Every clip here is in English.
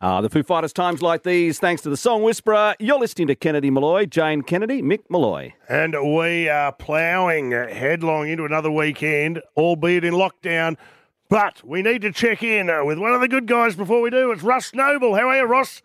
Uh, the Foo Fighters times like these, thanks to the song Whisperer. You're listening to Kennedy Molloy, Jane Kennedy, Mick Molloy. And we are ploughing headlong into another weekend, albeit in lockdown. But we need to check in uh, with one of the good guys before we do. It's Ross Noble. How are you, Ross?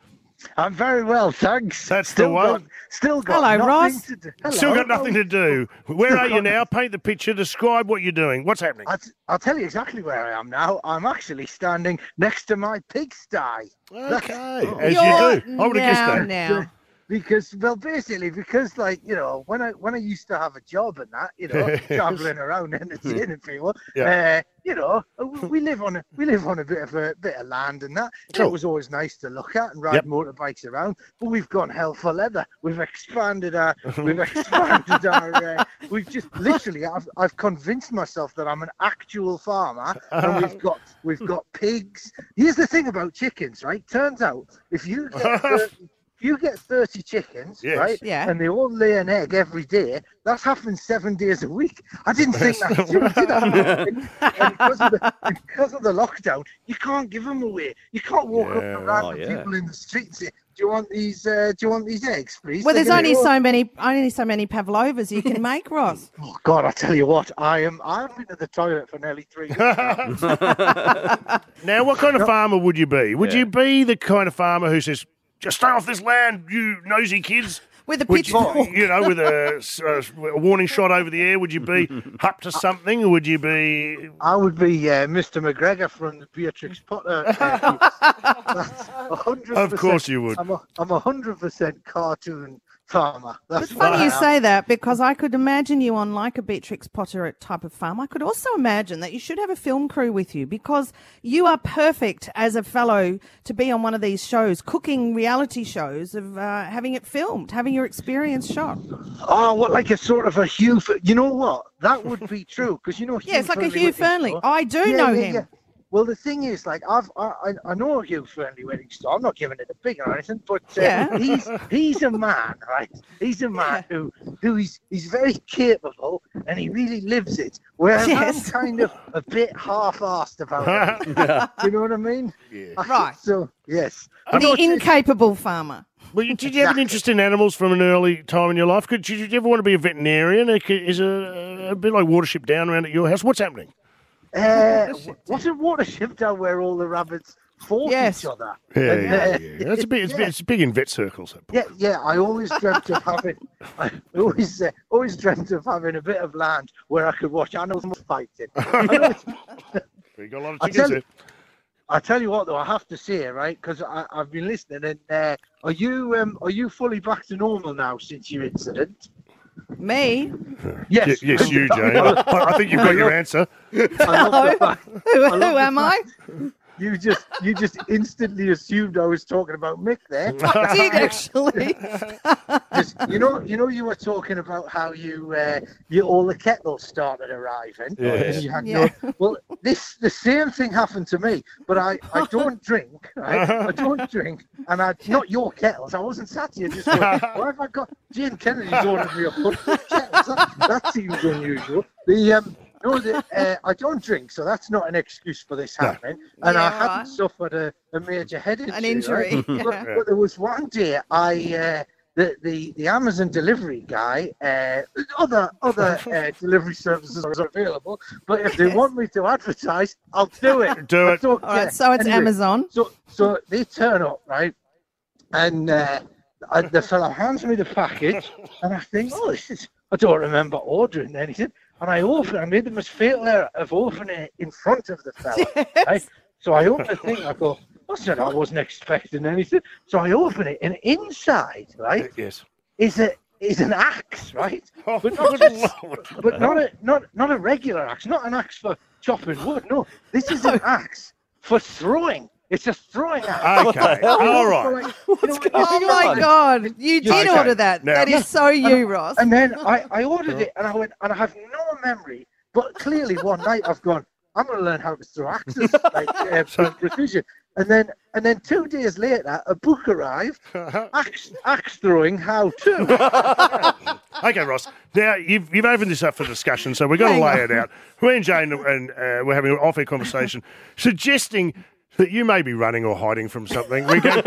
I'm very well, thanks. That's still the one. Got, still got Hello, nothing Ross. To do. Hello. Still got nothing to do. Where are you now? Paint the picture. Describe what you're doing. What's happening? I'll, tell you exactly where I am now. I'm actually standing next to my pigsty. Okay, Oh. as You're you do. I would have guessed now, that. now. Because, well, basically, because like you know, when I when I used to have a job and that, you know, traveling around entertaining people, Yeah. uh, you know, we we live on a we live on a bit of a bit of land and that. Cool. It was always nice to look at and ride Yep. motorbikes around. But we've gone hell for leather. We've expanded our we've expanded our. Uh, we've just literally, I've I've convinced myself that I'm an actual farmer, and we've got we've got pigs. Here's the thing about chickens, right? Turns out if you get 30, if you get 30 chickens, Yes. right, Yeah. and they all lay an egg every day, that's happening seven days a week. I didn't think that true, did I? And, and because, of the, because of the lockdown, you can't give them away. You can't walk up Yeah. to random Oh, yeah. people in the street and say, "Do you want these? Uh, do you want these eggs, please?" Well, They're there's only so many, only so many pavlovas you can make, Ross. Oh God, I tell you what, I am. I've been to the toilet for nearly three years. now. Now, what kind of farmer would you be? Would Yeah. you be the kind of farmer who says, just stay off this land, you nosy kids? With a Would you, pitchfork. you know, with a, s- a a warning shot over the air, would you be up to something? Or would you be. I would be uh, Mr. McGregor from the Beatrix Potter. Uh, that's a Of course you would. I'm a, I'm a hundred percent cartoon farmer. That's It's funny you am. say that because I could imagine you on like a Beatrix Potter type of farm. I could also imagine that you should have a film crew with you because you are perfect as a fellow to be on one of these shows, cooking reality shows of uh, having it filmed, having your experience shot. Oh, what like a sort of a Hugh? You know what? That would be true because you know. Yeah, it's like a Hugh? Fearnley. I do Yeah, know yeah, him. yeah. Well, the thing is, like, I've I, I- I know Hugh Fearnley-Whittingstall. I'm not giving it a big or anything, but uh, Yeah. he's he's a man, right? He's a man who who is he's very capable and he really lives it. Whereas Yes. I'm kind of a bit half-assed about it. you know what I mean? Yeah. Right. So yes. The No, it's- incapable farmer. Well, you- did you have an interest in animals from an early time in your life? Could did you ever want to be a veterinarian? Or could- Is a, a bit like Watership Down around at your house? What's happening? Uh, wasn't Watership down where all the rabbits fought Yes. each other? Yeah, And, yeah, uh, yeah. That's a big. It's, yeah. it's big in vet circles. Yeah, yeah. I always dreamt of having, I always, uh, always dreamt of having a bit of land where I could watch animals fighting. I, know it's- You got a lot of I chickens tell there. I tell you what, though, I have to say, right, because I've been listening, and uh, are you, um, are you fully back to normal now since your incident? Me? Yes. Ye- yes, you, Jane. I, I think you've got your answer. I love the fact- Who, who am I? You just, you just instantly assumed I was talking about Mick there. I did actually. 'Cause you know, you know, you were talking about how you, uh, you all the kettles started arriving. Yes. and you had Yeah. no, well, this the same thing happened to me, but I, I don't drink. Right? I don't drink, and I not your kettles. I wasn't sat here just going, why have I got Jane Kennedy's ordered me a hundred kettles? That, that seems unusual. The um. No, the, uh, I don't drink, so that's not an excuse for this happening. And I Yeah, hadn't suffered a, a major head injury. An injury. right? yeah. But, but there was one day I uh, the, the the Amazon delivery guy, uh, other other uh, delivery services are available, but if they want me to advertise, I'll do it. Do it. don't All right, care. so it's Anyway, Amazon. So so they turn up right, and uh, I, the fellow hands me the package, and I think, oh, this is. I don't remember ordering anything, and I open. I made the mistake error of opening it in front of the fella. Right? So I open the thing. I go, what's that? I wasn't expecting anything. So I open it, and inside, right, uh, Yes. is a is an axe, right? Oh, But not good just, Lord. but not a not not a regular axe, not an axe for chopping wood. No, this is an axe for throwing. It's just throwing axe. Okay. All right. What's Oh my God! You did Okay, order that. now- that is so you, Ross. And then I, I ordered it, and I went, and I have no memory. But clearly, one night I've gone, I'm going to learn how to throw axes, like uh, with precision. And then, and then two days later, a book arrived, axe, axe throwing how to. Okay, Ross. Now you've you've opened this up for discussion, so we've got to Hang lay on. it out. Me and Jane and uh, we're having an off-air conversation, suggesting that you may be running or hiding from something. We go,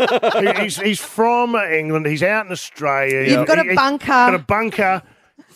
he's, he's from England. He's out in Australia. You've got a He- he- bunker. Got a bunker.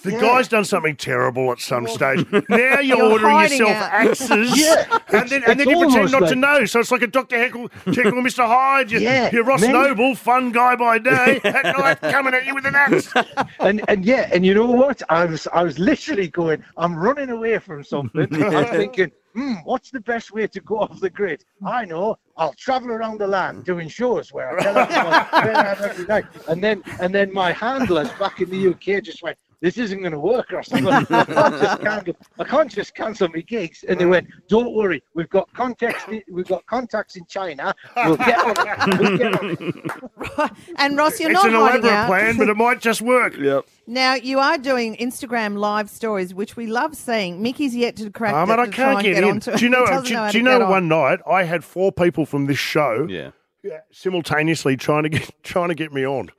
The guy's done something terrible at some stage. Now you're, You're ordering yourself it. axes, Yeah, and then, and then you pretend almost not to know. So it's like a Dr. Heckle, Jekyll Mr. Hyde. You're, Yeah, you're Ross many- Noble, fun guy by day, at night coming at you with an axe. and and yeah, and you know what? I was I was literally going. I'm running away from something. I'm thinking, hmm, what's the best way to go off the grid? I know. I'll travel around the land doing shows where I tell everyone where I am every night. And then and then my handlers back in the UK just went. This isn't going to work, Ross. I'm I, can't just cancel, I can't just cancel my gigs. And they went, "Don't worry, we've got contacts. We've got contacts in China. We'll get on it. We'll get on it." And Ross, you're it's not an hiding elaborate out. plan, but it might just work. Yep. Now you are doing Instagram live stories, which we love seeing. Mickey's yet to crack. Oh, it I to try can't and get, get in. onto. Do you know? Do, how do you get know? on. One night, I had four people from this show Yeah. uh, simultaneously trying to get trying to get me on.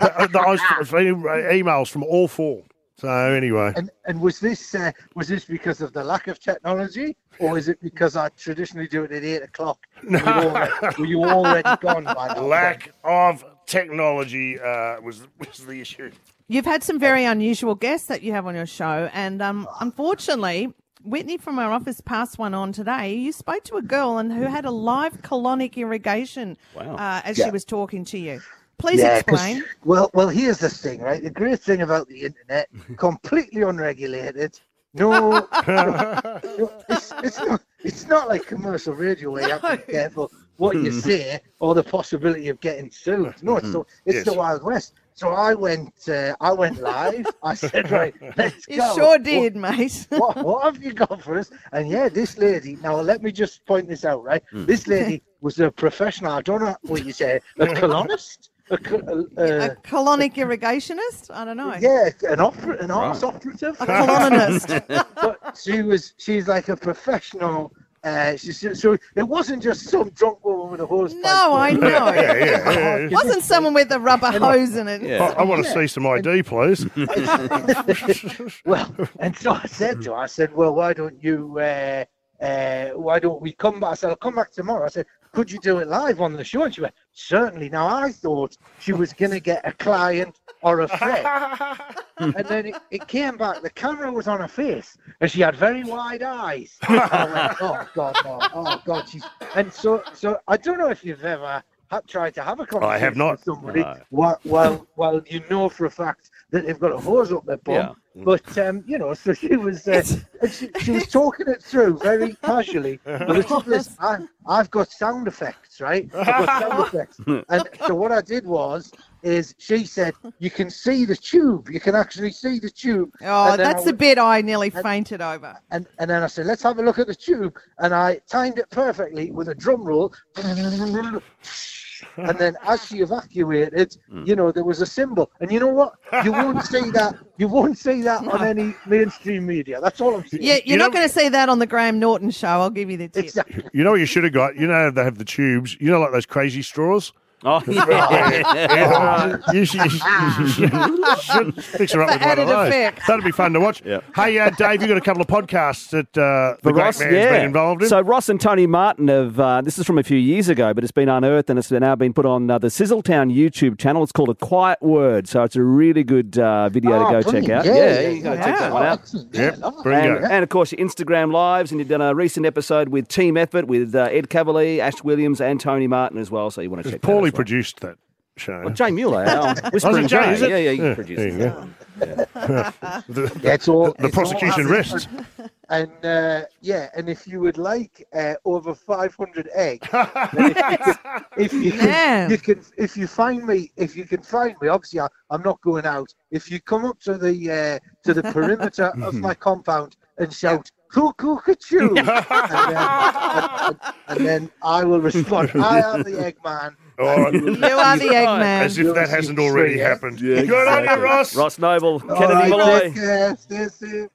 I was getting emails from all four. So anyway, And and was this uh, was this because of the lack of technology, or is it because I traditionally do it at eight o'clock? Were you already, were you already gone by that lack of technology uh, was was the issue. You've had some very unusual guests that you have on your show, and um, unfortunately, Whitney from our office passed one on today. You spoke to a girl and who had a live colonic irrigation Wow. uh, as she was talking to you. Please Yeah, 'cause- explain. well, well, here's the thing, right? The great thing about the internet, completely unregulated. No, no, it's, it's not. It's not like commercial radio where you have to be careful what you say or the possibility of getting sued. No, it's the, it's Yes. the Wild West. So I went. Uh, I went live. I said, right, let's You go. sure What- did, mate. what, what have you got for us? And yeah, this lady. Now let me just point this out, right? Hmm. This lady was a professional. I don't know what you say, a colonist, a, co- uh, a colonic irrigationist? I don't know. yeah, an opera, an arts operative. A colonist. but she was. She's like a professional. Uh, she, so so it wasn't just some drunk woman with a hose. pipe. no, I know. Yeah, yeah, yeah, yeah. Wasn't someone with a rubber hose in it? I, Yeah. I want to see some ID, please. well, and so I said to her, I said, well, why don't you, uh, uh, why don't we come back? I said, I'll come back tomorrow. I said, could you do it live on the show? And she went, certainly. Now, I thought she was going to get a client or a friend. and then it, it came back, the camera was on her face, and she had very wide eyes. Went, oh, God, no. Oh, God. She's... And so, so I don't know if you've ever had, tried to have a conversation I have not. with somebody No. while, while, while you know for a fact that they've got a hose up their bum. Yeah. But um, you know, so she was uh, she, she was talking it through very casually. But the is, I, I've got sound effects, right? I've got sound effects, and so what I did was, is she said you can see the tube, you can actually see the tube. Oh, And then that's the bit I nearly fainted over. And and then I said, let's have a look at the tube, and I timed it perfectly with a drum roll. And then as she evacuated, hmm. you know, there was a cymbal. And you know what? You won't see that. You won't see that on any mainstream media. That's all I'm saying. Yeah, you're You not know- going to see that on the Graham Norton show. I'll give you the tip. Exactly. You know what you should have got? You know they have the tubes. You know like those crazy straws. Oh, yeah. you should, you should, you should fix her up with one of those. effect. That'd be fun to watch. Yeah. Hey, uh, Dave, you've got a couple of podcasts that uh, the But great Ross, man's yeah. been involved in. So Ross and Tony Martin have. Uh, this is from a few years ago, but it's been unearthed and it's now been put on uh, the Sizzletown YouTube channel. It's called A Quiet Word. So it's a really good uh, video Oh, to go check out. Yeah, Yeah, yeah, you go yeah. check that one out. Yep, Yeah, bring And, it. and of course, your Instagram lives, and you've done a recent episode with Team Effort with uh, Ed Kavalee, Ash Williams, and Tony Martin as well. So you want to check that Poorly as well. produced that show. Well, Jay Mueller, our Whispering is it Jay, is it? Yeah, yeah, Yeah, produced there you it. go. the, Yeah, it's all, the it's all prosecution happening. rests. And uh, yeah, and if you would like uh, over 500 eggs, if you, can, if you can, you can, if you find me, if you can find me, obviously I, I'm not going out. If you come up to the uh, to the perimeter of my compound and shout "cuckoo cuckoo," and, then, and, and, and then I will respond, "I am the Eggman." Oh, You are the Eggman. as if that hasn't already Yeah. happened. Yeah, Good on you. Ross. Ross Noble, All Kennedy right, Molloy. take care. Stay safe.